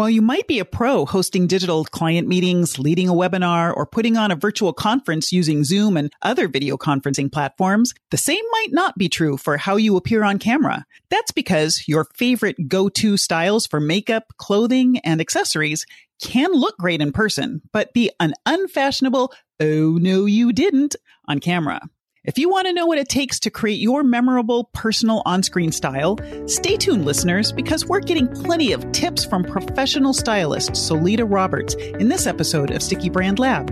While you might be a pro hosting digital client meetings, leading a webinar, or putting on a virtual conference using Zoom and other video conferencing platforms, the same might not be true for how you appear on camera. That's because your favorite go-to styles for makeup, clothing, and accessories can look great in person, but be an unfashionable, oh no you didn't, on camera. If you want to know what it takes to create your memorable personal on screen style, stay tuned, listeners, because we're getting plenty of tips from professional stylist Solita Roberts in this episode of Sticky Brand Lab.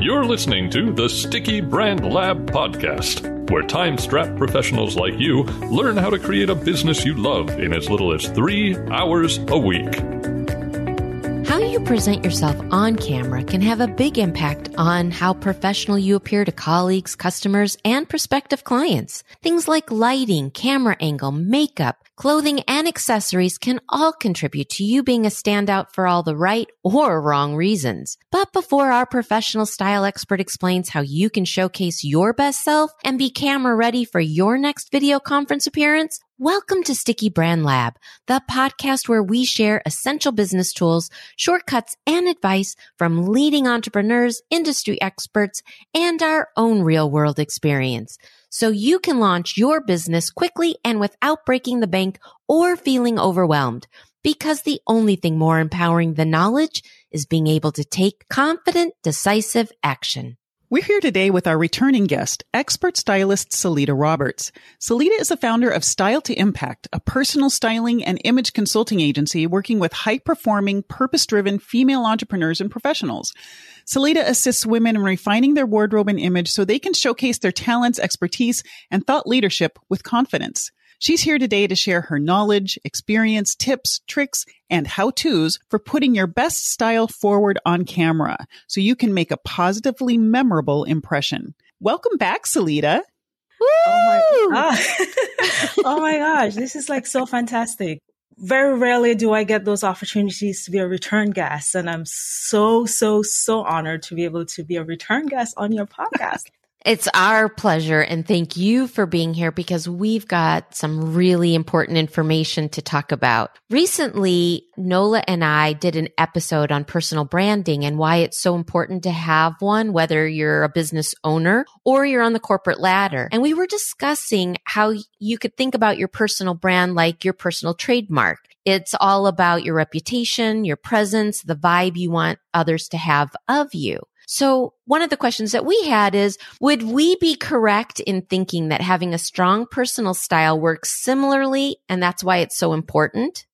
You're listening to the Sticky Brand Lab podcast, where time strapped professionals like you learn how to create a business you love in as little as three hours a week. How you present yourself on camera can have a big impact on how professional you appear to colleagues, customers, and prospective clients. Things like lighting, camera angle, makeup, clothing, and accessories can all contribute to you being a standout for all the right or wrong reasons. But before our professional style expert explains how you can showcase your best self and be camera ready for your next video conference appearance, Welcome to Sticky Brand Lab, the podcast where we share essential business tools, shortcuts, and advice from leading entrepreneurs, industry experts, and our own real world experience. So you can launch your business quickly and without breaking the bank or feeling overwhelmed. Because the only thing more empowering than knowledge is being able to take confident, decisive action. We're here today with our returning guest, expert stylist Solita Roberts. Solita is the founder of Style to Impact, a personal styling and image consulting agency working with high performing, purpose driven female entrepreneurs and professionals. Solita assists women in refining their wardrobe and image so they can showcase their talents, expertise, and thought leadership with confidence. She's here today to share her knowledge, experience, tips, tricks, and how to's for putting your best style forward on camera so you can make a positively memorable impression. Welcome back, Solita. Oh my, gosh. oh my gosh, this is like so fantastic. Very rarely do I get those opportunities to be a return guest. And I'm so, so, so honored to be able to be a return guest on your podcast. It's our pleasure and thank you for being here because we've got some really important information to talk about. Recently, Nola and I did an episode on personal branding and why it's so important to have one, whether you're a business owner or you're on the corporate ladder. And we were discussing how you could think about your personal brand like your personal trademark. It's all about your reputation, your presence, the vibe you want others to have of you. So one of the questions that we had is, would we be correct in thinking that having a strong personal style works similarly and that's why it's so important?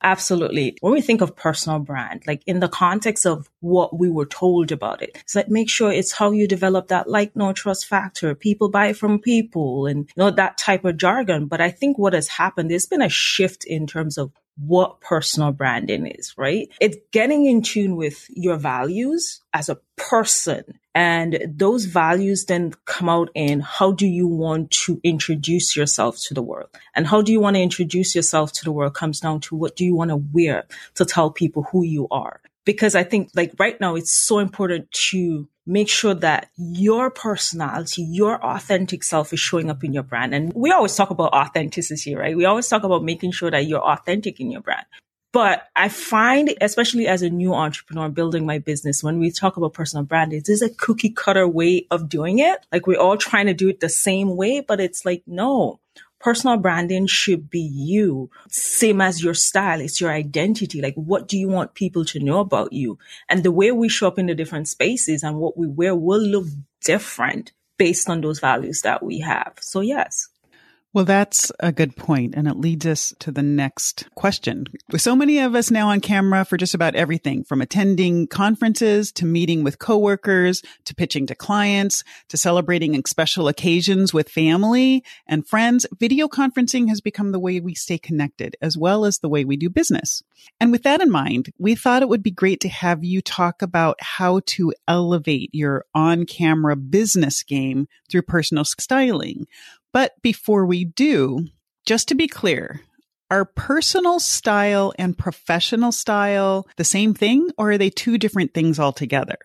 Absolutely. When we think of personal brand, like in the context of what we were told about it, it's like make sure it's how you develop that like no trust factor. People buy from people and you know that type of jargon. But I think what has happened, there's been a shift in terms of what personal branding is, right? It's getting in tune with your values as a person. And those values then come out in how do you want to introduce yourself to the world? And how do you want to introduce yourself to the world comes down to what do you want to wear to tell people who you are? Because I think like right now, it's so important to make sure that your personality, your authentic self is showing up in your brand. And we always talk about authenticity, right? We always talk about making sure that you're authentic in your brand. But I find, especially as a new entrepreneur building my business, when we talk about personal branding, this is a cookie cutter way of doing it. Like we're all trying to do it the same way, but it's like, no, personal branding should be you, same as your style. It's your identity. Like, what do you want people to know about you? And the way we show up in the different spaces and what we wear will look different based on those values that we have. So, yes. Well, that's a good point, and it leads us to the next question. With so many of us now on camera for just about everything, from attending conferences to meeting with coworkers to pitching to clients to celebrating special occasions with family and friends, video conferencing has become the way we stay connected as well as the way we do business. And with that in mind, we thought it would be great to have you talk about how to elevate your on camera business game through personal styling. But before we do, just to be clear, are personal style and professional style the same thing or are they two different things altogether?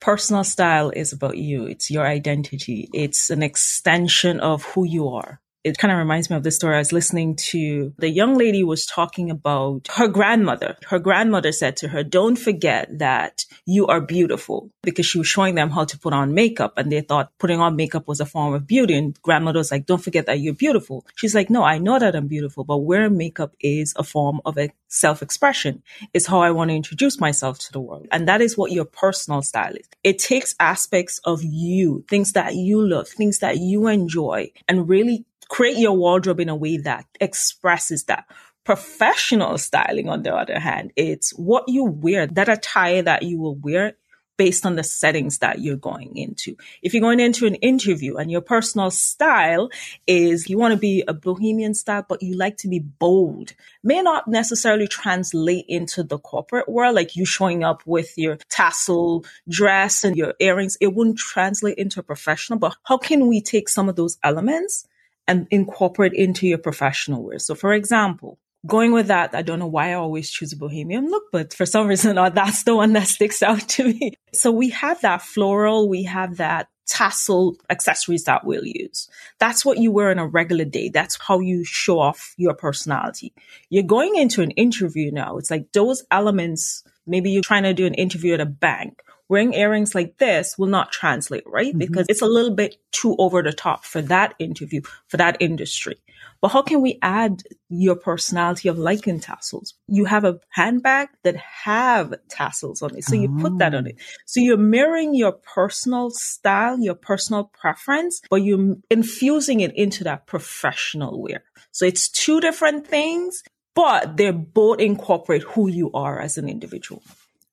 Personal style is about you. It's your identity. It's an extension of who you are. It kind of reminds me of this story. I was listening to the young lady was talking about her grandmother. Her grandmother said to her, don't forget that you are beautiful because she was showing them how to put on makeup and they thought putting on makeup was a form of beauty. And grandmother was like, don't forget that you're beautiful. She's like, no, I know that I'm beautiful, but wearing makeup is a form of a self expression. It's how I want to introduce myself to the world. And that is what your personal style is. It takes aspects of you, things that you love, things that you enjoy and really create your wardrobe in a way that expresses that. Professional styling, on the other hand, it's what you wear, that attire that you will wear based on the settings that you're going into. If you're going into an interview and your personal style is you want to be a bohemian style, but you like to be bold, may not necessarily translate into the corporate world, like you showing up with your tassel dress and your earrings. It wouldn't translate into a professional, but how can we take some of those elements and incorporate into your professional wear? So for example, going with that, I don't know why I always choose a bohemian look, but for some reason, that's the one that sticks out to me. So we have that floral, we have that tassel accessories that we'll use. That's what you wear on a regular day. That's how you show off your personality. You're going into an interview now. It's like those elements, maybe you're trying to do an interview at a bank. Wearing earrings like this will not translate, right? Mm-hmm. Because it's a little bit too over the top for that interview, for that industry. But how can we add your personality of liking tassels? You have a handbag that have tassels on it. So you oh. put that on it. So you're mirroring your personal style, your personal preference, but you're infusing it into that professional wear. So it's two different things, but they both incorporate who you are as an individual.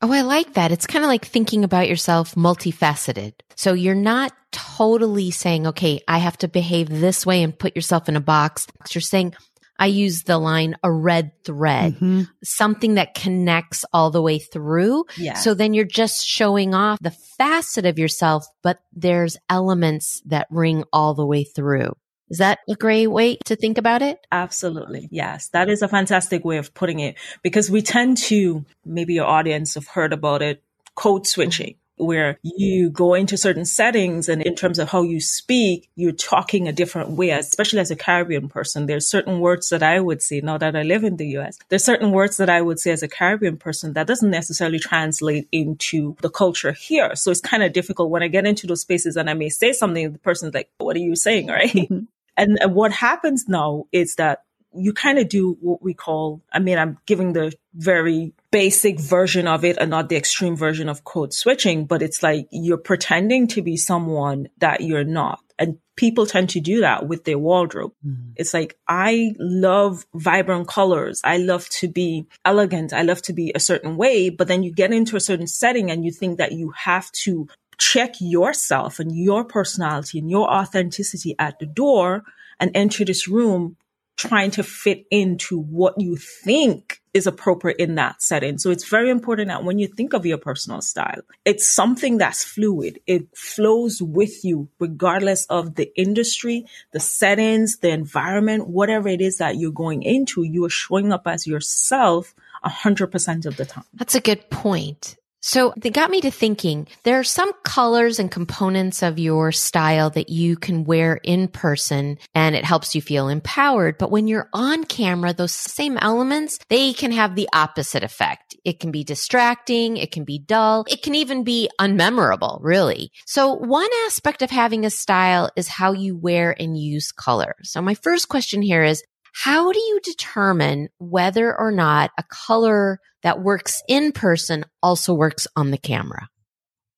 Oh, I like that. It's kind of like thinking about yourself multifaceted. So you're not totally saying, okay, I have to behave this way and put yourself in a box. You're saying, I use the line a red thread, mm-hmm. something that connects all the way through. Yeah. So then you're just showing off the facet of yourself, but there's elements that ring all the way through. Is that a great way to think about it? Absolutely. Yes. That is a fantastic way of putting it because we tend to, maybe your audience have heard about it, code switching where you go into certain settings and in terms of how you speak, you're talking a different way, especially as a Caribbean person. There's certain words that I would say now that I live in the US. There's certain words that I would say as a Caribbean person that doesn't necessarily translate into the culture here. So it's kind of difficult when I get into those spaces and I may say something, the person's like, what are you saying? Right. Mm-hmm. And what happens now is that you kind of do what we call, I mean, I'm giving the very basic version of it and not the extreme version of code switching, but it's like you're pretending to be someone that you're not. And people tend to do that with their wardrobe. Mm. It's like, I love vibrant colors. I love to be elegant. I love to be a certain way. But then you get into a certain setting and you think that you have to check yourself and your personality and your authenticity at the door and enter this room trying to fit into what you think is appropriate in that setting. So it's very important that when you think of your personal style, it's something that's fluid. It flows with you regardless of the industry, the settings, the environment, whatever it is that you're going into, you are showing up as yourself 100% of the time. That's a good point. So they got me to thinking there are some colors and components of your style that you can wear in person and it helps you feel empowered. But when you're on camera, those same elements, they can have the opposite effect. It can be distracting. It can be dull. It can even be unmemorable, really. So one aspect of having a style is how you wear and use color. So my first question here is, how do you determine whether or not a color that works in person also works on the camera?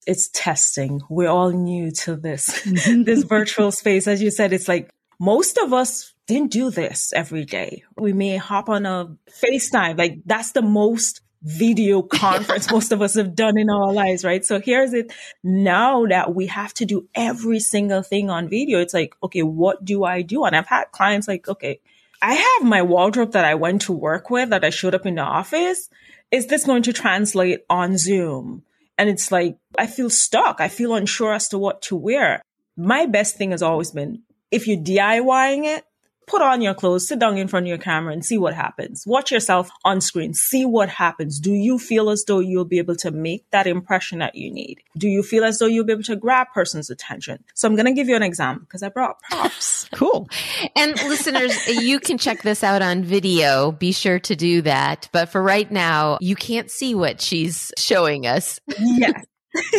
It's testing. We're all new to this, mm-hmm. this virtual space. As you said, it's like most of us didn't do this every day. We may hop on a FaceTime. Like that's the most video conference most of us have done in our lives, right? So here's it now that we have to do every single thing on video. It's like, okay, what do I do? And I've had clients like, okay, I have my wardrobe that I went to work with that I showed up in the office. Is this going to translate on Zoom? And it's like, I feel stuck. I feel unsure as to what to wear. My best thing has always been if you're DIYing it, put on your clothes, sit down in front of your camera and see what happens. Watch yourself on screen, see what happens. Do you feel as though you'll be able to make that impression that you need? Do you feel as though you'll be able to grab person's attention? So I'm going to give you an example because I brought props. cool. And listeners, you can check this out on video. Be sure to do that. But for right now, you can't see what she's showing us. yes.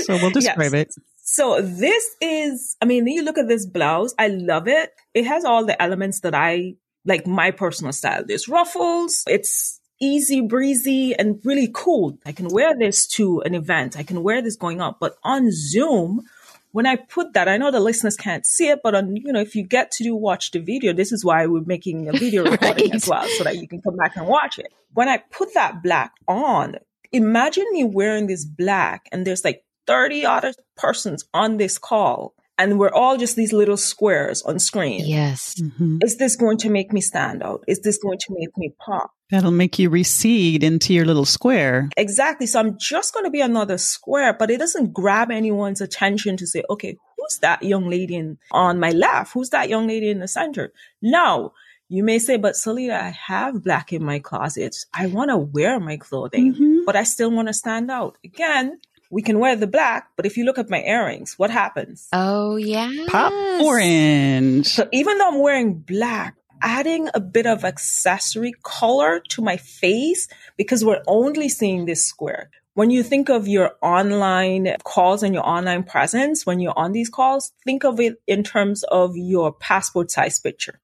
So we'll describe yes. it. So this is, I mean, you look at this blouse. I love it. It has all the elements that I like my personal style. There's ruffles. It's easy breezy and really cool. I can wear this to an event. I can wear this going out, but on Zoom, when I put that, I know the listeners can't see it, but on, you know, if you get to do watch the video, this is why we're making a video recording right. as well, so that you can come back and watch it. When I put that black on, imagine me wearing this black and there's like 30 other persons on this call and we're all just these little squares on screen. Yes. Mm-hmm. Is this going to make me stand out? Is this going to make me pop? That'll make you recede into your little square. Exactly. So I'm just going to be another square, but it doesn't grab anyone's attention to say, okay, who's that young lady in, on my left? Who's that young lady in the center? No. You may say, but Solita, I have black in my closet. I want to wear my clothing, mm-hmm. but I still want to stand out. Again, we can wear the black, but if you look at my earrings, what happens? Oh, yeah. Pop orange. So even though I'm wearing black, adding a bit of accessory color to my face because we're only seeing this square. When you think of your online calls and your online presence, when you're on these calls, think of it in terms of your passport size picture.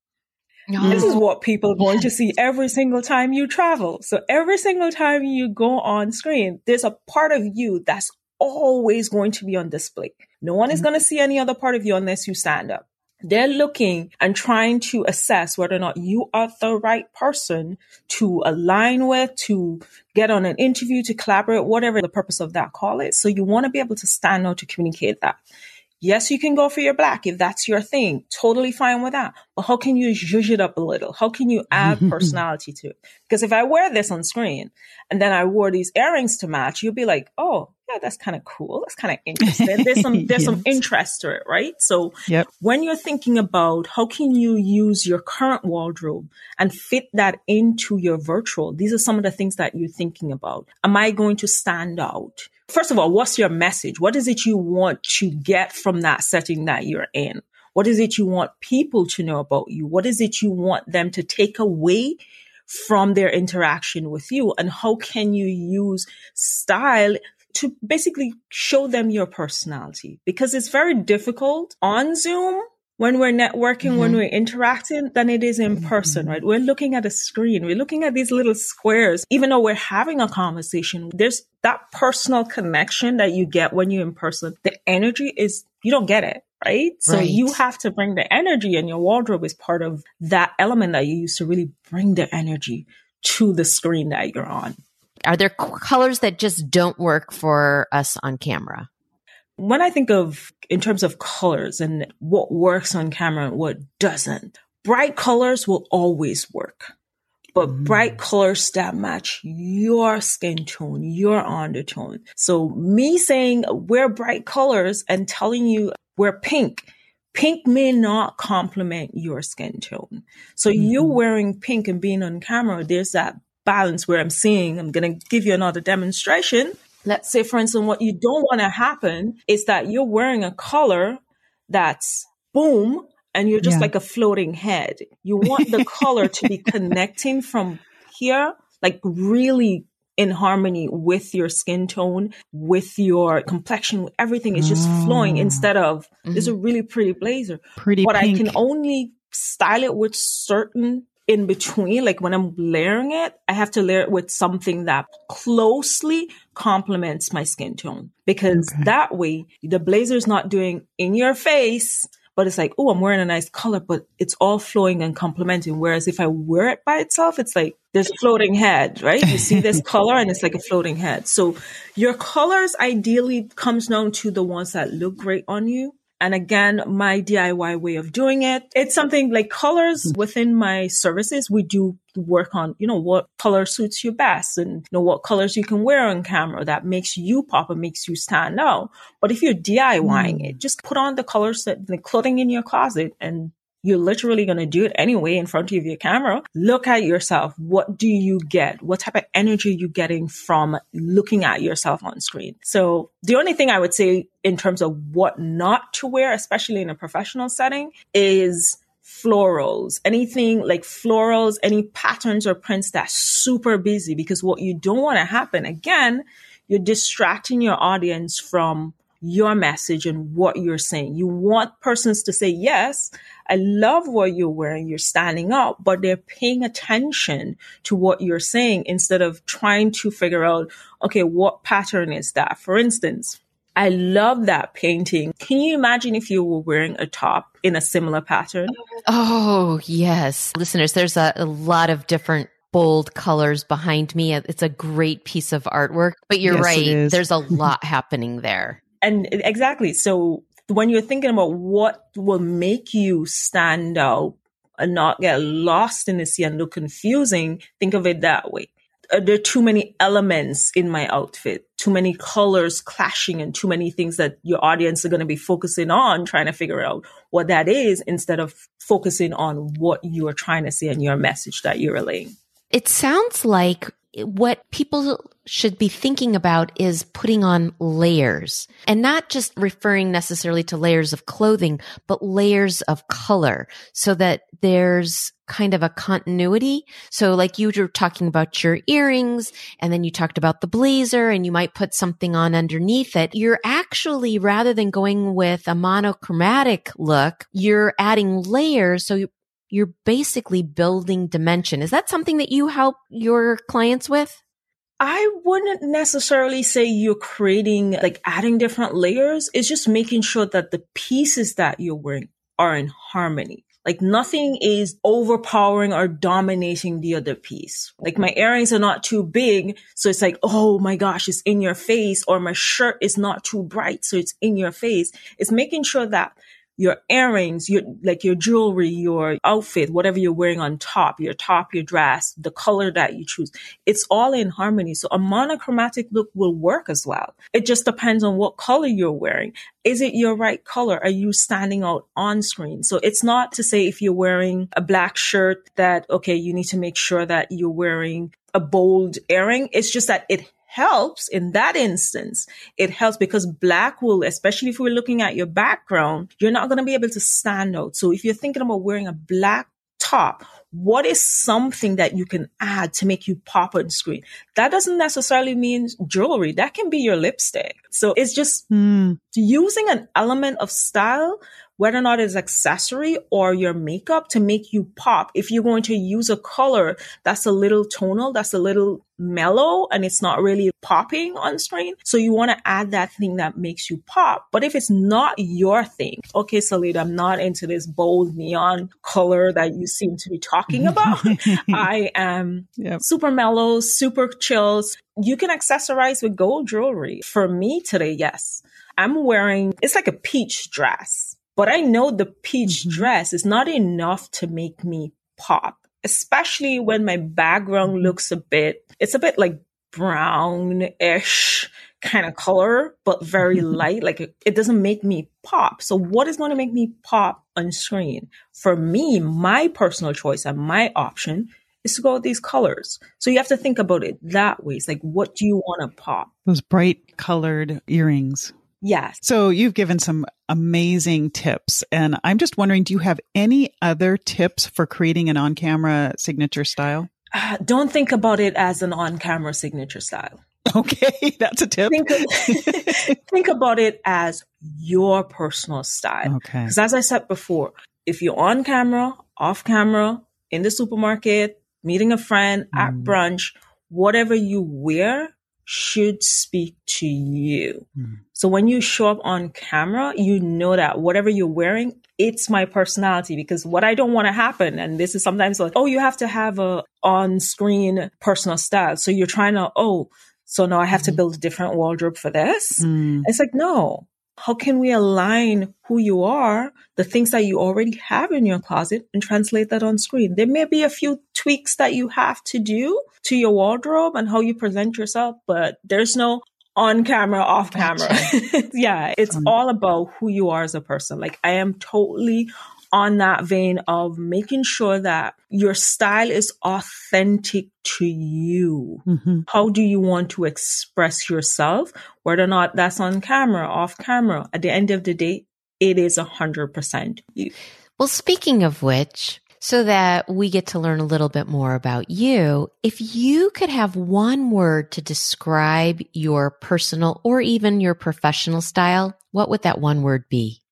This is what people are going to see every single time you travel. So every single time you go on screen, there's a part of you that's always going to be on display. No one is mm-hmm. going to see any other part of you unless you stand up. They're looking and trying to assess whether or not you are the right person to align with, to get on an interview, to collaborate, whatever the purpose of that call is. So you want to be able to stand out to communicate that. Yes, you can go for your black if that's your thing. Totally fine with that. But how can you zhuzh it up a little? How can you add personality to it? Because if I wear this on screen and then I wore these earrings to match, you'll be like, oh, yeah, that's kind of cool. That's kind of interesting. There's some there's yes. some interest to it, right? So yep. when you're thinking about how can you use your current wardrobe and fit that into your virtual, these are some of the things that you're thinking about. Am I going to stand out? First of all, what's your message? What is it you want to get from that setting that you're in? What is it you want people to know about you? What is it you want them to take away from their interaction with you? And how can you use style to basically show them your personality? Because it's very difficult on Zoom when we're networking, mm-hmm. when we're interacting, than it is in person, right? We're looking at a screen. We're looking at these little squares. Even though we're having a conversation, there's that personal connection that you get when you're in person. The energy is, you don't get it. Right? So right. you have to bring the energy and your wardrobe is part of that element that you use to really bring the energy to the screen that you're on. Are there colors that just don't work for us on camera? When I think of in terms of colors and what works on camera and what doesn't, bright colors will always work. But mm. bright colors that match your skin tone, your undertone. So me saying wear bright colors and telling you wear pink, pink may not complement your skin tone. So mm-hmm. you wearing pink and being on camera, there's that balance where I'm seeing, I'm going to give you another demonstration let's say, for instance, what you don't want to happen is that you're wearing a color that's boom and you're just yeah. like a floating head. You want the color to be connecting from here, like really in harmony with your skin tone, with your complexion, everything is just oh. flowing instead of mm-hmm. this is a really pretty blazer. Pretty but pink. I can only style it with certain in between, like when I'm layering it, I have to layer it with something that closely complements my skin tone because okay. that way the blazer is not doing in your face, but it's like, oh, I'm wearing a nice color, but it's all flowing and complementing. Whereas if I wear it by itself, it's like there's floating head, right? You see this color and it's like a floating head. So your colors ideally comes down to the ones that look great on you and again, my DIY way of doing it, it's something like colors within my services. We do work on, you know, what color suits you best and you know what colors you can wear on camera that makes you pop and makes you stand out. But if you're DIYing mm. it, just put on the colors that the clothing in your closet and you're literally going to do it anyway in front of your camera. Look at yourself. What do you get? What type of energy you getting from looking at yourself on screen? So the only thing I would say in terms of what not to wear, especially in a professional setting, is florals, anything like florals, any patterns or prints that's super busy because what you don't want to happen again, you're distracting your audience from your message and what you're saying. You want persons to say, yes, I love what you're wearing. You're standing up, but they're paying attention to what you're saying instead of trying to figure out, okay, what pattern is that? For instance, I love that painting. Can you imagine if you were wearing a top in a similar pattern? Oh, yes. Listeners, there's a, a lot of different bold colors behind me. It's a great piece of artwork, but you're Yes, right. There's a lot happening there. And exactly. So when you're thinking about what will make you stand out and not get lost in the sea and look confusing, think of it that way. Uh, There are too many elements in my outfit, too many colors clashing and too many things that your audience are going to be focusing on trying to figure out what that is instead of focusing on what you are trying to say and your message that you're relaying. It sounds like what people should be thinking about is putting on layers and not just referring necessarily to layers of clothing, but layers of color so that there's kind of a continuity. So like you were talking about your earrings and then you talked about the blazer and you might put something on underneath it. You're actually, rather than going with a monochromatic look, you're adding layers. So you you're basically building dimension. Is that something that you help your clients with? I wouldn't necessarily say you're creating, like adding different layers. It's just making sure that the pieces that you're wearing are in harmony. Like nothing is overpowering or dominating the other piece. Like my earrings are not too big. So it's like, oh my gosh, it's in your face. Or my shirt is not too bright. So it's in your face. It's making sure that your earrings, your like your jewelry, your outfit, whatever you're wearing on top, your top, your dress, the color that you choose, it's all in harmony. So a monochromatic look will work as well. It just depends on what color you're wearing. Is it your right color? Are you standing out on screen? So it's not to say if you're wearing a black shirt that, okay, you need to make sure that you're wearing a bold earring. It's just that it helps in that instance. It helps because black will, especially if we're looking at your background, you're not going to be able to stand out. So if you're thinking about wearing a black top, what is something that you can add to make you pop on screen? That doesn't necessarily mean jewelry. That can be your lipstick. So it's just Hmm. using an element of style, whether or not it's accessory or your makeup to make you pop. If you're going to use a color that's a little tonal, that's a little mellow and it's not really popping on screen. So you want to add that thing that makes you pop. But if it's not your thing, okay, Solita, I'm not into this bold neon color that you seem to be talking about. I am Yep. super mellow, super chills. You can accessorize with gold jewelry. For me today, yes. I'm wearing, it's like a peach dress, but I know the peach Mhm. dress is not enough to make me pop, especially when my background Mhm. looks a bit, it's a bit like brownish kind of color, but very light. Like it, it doesn't make me pop. So what is going to make me pop on screen? For me, my personal choice and my option is to go with these colors. So you have to think about it that way. It's like, what do you want to pop? Those bright colored earrings. Yes. So you've given some amazing tips. And I'm just wondering, do you have any other tips for creating an on camera signature style? Uh, don't think about it as an on-camera signature style. Okay, that's a tip. Think, of, think about it as your personal style. okay. Because as I said before, if you're on camera, off camera, in the supermarket, meeting a friend, at Mm. brunch, whatever you wear should speak to you. Mm. So when you show up on camera, you know that whatever you're wearing, it's my personality because what I don't want to happen, and this is sometimes like, oh, you have to have a on-screen personal style. So you're trying to, oh, so now I have to Mhm. build a different wardrobe for this. Mm. It's like, no. How can we align who you are, the things that you already have in your closet, and translate that on screen? There may be a few tweaks that you have to do to your wardrobe and how you present yourself, but there's no on camera, off camera. yeah, it's Um, all about who you are as a person. Like, I am totally on that vein of making sure that your style is authentic to you. Mm-hmm. How do you want to express yourself? Whether or not that's on camera, off camera, at the end of the day, it is a hundred percent you. Well, speaking of which, so that we get to learn a little bit more about you. If you could have one word to describe your personal or even your professional style, what would that one word be?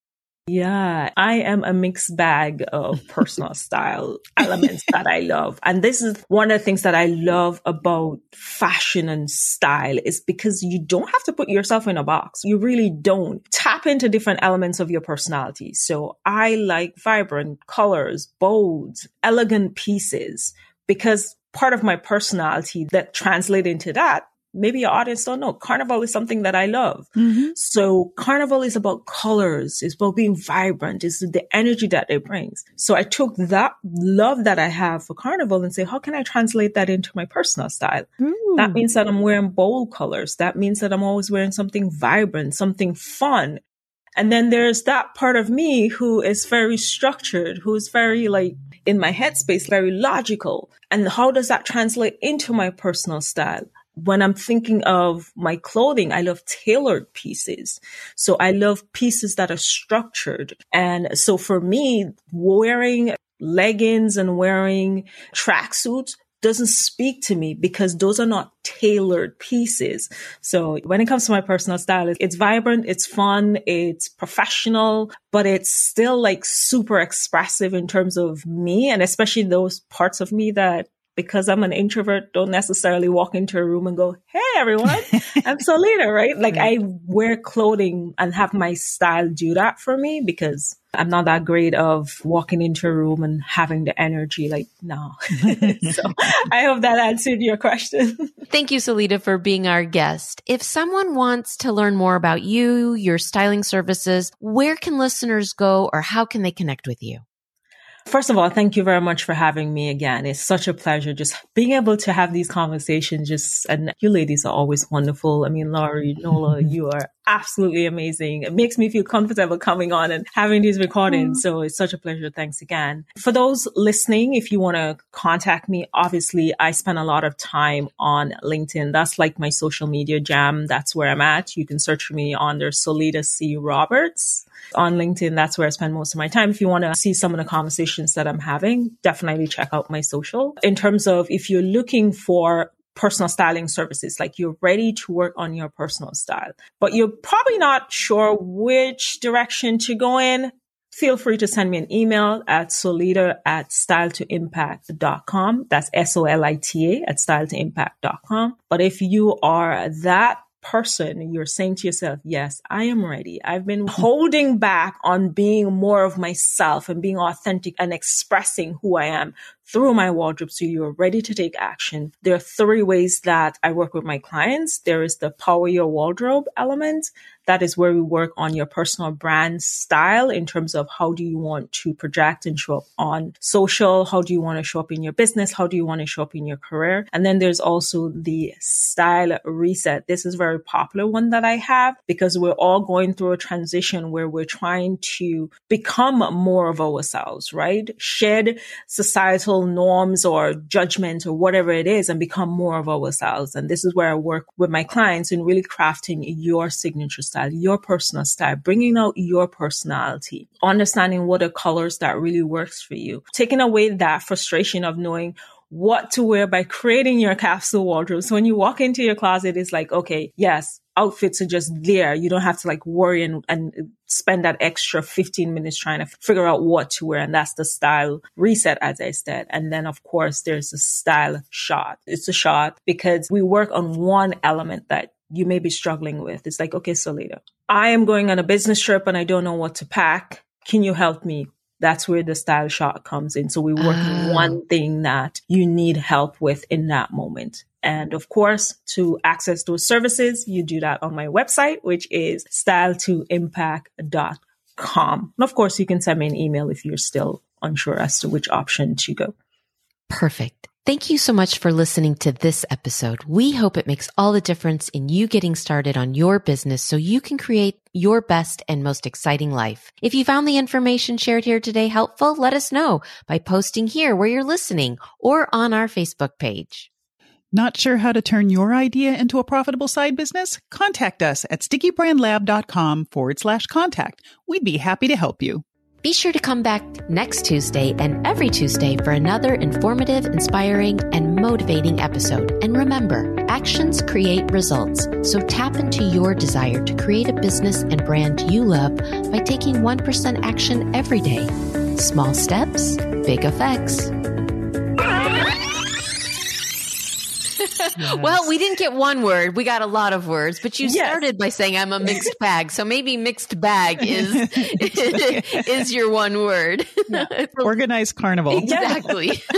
Yeah, I am a mixed bag of personal style elements that I love. And this is one of the things that I love about fashion and style is because you don't have to put yourself in a box. You really don't. Tap into different elements of your personality. So I like vibrant colors, bold, elegant pieces because part of my personality that translate into that maybe your audience don't know. Carnival is something that I love. Mm-hmm. So carnival is about colors. It's about being vibrant. It's the energy that it brings. So I took that love that I have for carnival and say, how can I translate that into my personal style? Ooh. That means that I'm wearing bold colors. That means that I'm always wearing something vibrant, something fun. And then there's that part of me who is very structured, who is very like in my headspace, very logical. And how does that translate into my personal style? When I'm thinking of my clothing, I love tailored pieces. So I love pieces that are structured. And so for me, wearing leggings and wearing tracksuits doesn't speak to me because those are not tailored pieces. So when it comes to my personal style, it's vibrant, it's fun, it's professional, but it's still like super expressive in terms of me and especially those parts of me that because I'm an introvert, don't necessarily walk into a room and go, Hey, everyone, I'm Solita, right? Like I wear clothing and have my style do that for me because I'm not that great of walking into a room and having the energy. Like, no. so I hope that answered your question. Thank you, Solita, for being our guest. If someone wants to learn more about you, your styling services, where can listeners go or how can they connect with you? First of all, thank you very much for having me again. It's such a pleasure just being able to have these conversations. Just, and you ladies are always wonderful. I mean, Laurie, Nola, you are absolutely amazing. It makes me feel comfortable coming on and having these recordings. Mm. So it's such a pleasure. Thanks again. For those listening, if you want to contact me, obviously I spend a lot of time on LinkedIn. That's like my social media jam. That's where I'm at. You can search for me under Solita C. Roberts on LinkedIn. That's where I spend most of my time. If you want to see some of the conversations that I'm having, definitely check out my social. In terms of if you're looking for personal styling services. Like you're ready to work on your personal style, but you're probably not sure which direction to go in. Feel free to send me an email at solita at styletoimpact.com. That's S-O-L-I-T-A at styletoimpact.com. But if you are that person, you're saying to yourself, yes, I am ready. I've been holding back on being more of myself and being authentic and expressing who I am through my wardrobe. So you're ready to take action. There are three ways that I work with my clients. There is the power your wardrobe element. That is where we work on your personal brand style in terms of how do you want to project and show up on social? How do you want to show up in your business? How do you want to show up in your career? And then there's also the style reset. This is very popular one that I have because we're all going through a transition where we're trying to become more of ourselves, right? Shed societal norms or judgment or whatever it is and become more of ourselves. And this is where I work with my clients in really crafting your signature style style, your personal style, bringing out your personality, understanding what are colors that really works for you, taking away that frustration of knowing what to wear by creating your capsule wardrobe. So when you walk into your closet, it's like, okay, yes, outfits are just there. You don't have to like worry and, and spend that extra 15 minutes trying to figure out what to wear. And that's the style reset, as I said. And then of course, there's a style shot. It's a shot because we work on one element that you may be struggling with. It's like, okay, Solita, I am going on a business trip and I don't know what to pack. Can you help me? That's where the style shot comes in. So we work on ah. one thing that you need help with in that moment. And of course, to access those services, you do that on my website, which is styletoimpact.com. And of course, you can send me an email if you're still unsure as to which option to go. Perfect. Thank you so much for listening to this episode. We hope it makes all the difference in you getting started on your business so you can create your best and most exciting life. If you found the information shared here today helpful, let us know by posting here where you're listening or on our Facebook page. Not sure how to turn your idea into a profitable side business? Contact us at stickybrandlab.com forward slash contact. We'd be happy to help you. Be sure to come back next Tuesday and every Tuesday for another informative, inspiring, and motivating episode. And remember, actions create results. So tap into your desire to create a business and brand you love by taking 1% action every day. Small steps, big effects. Well, we didn't get one word. We got a lot of words, but you Yes. started by saying I'm a mixed bag. So maybe mixed bag is is your one word. Organized carnival. exactly.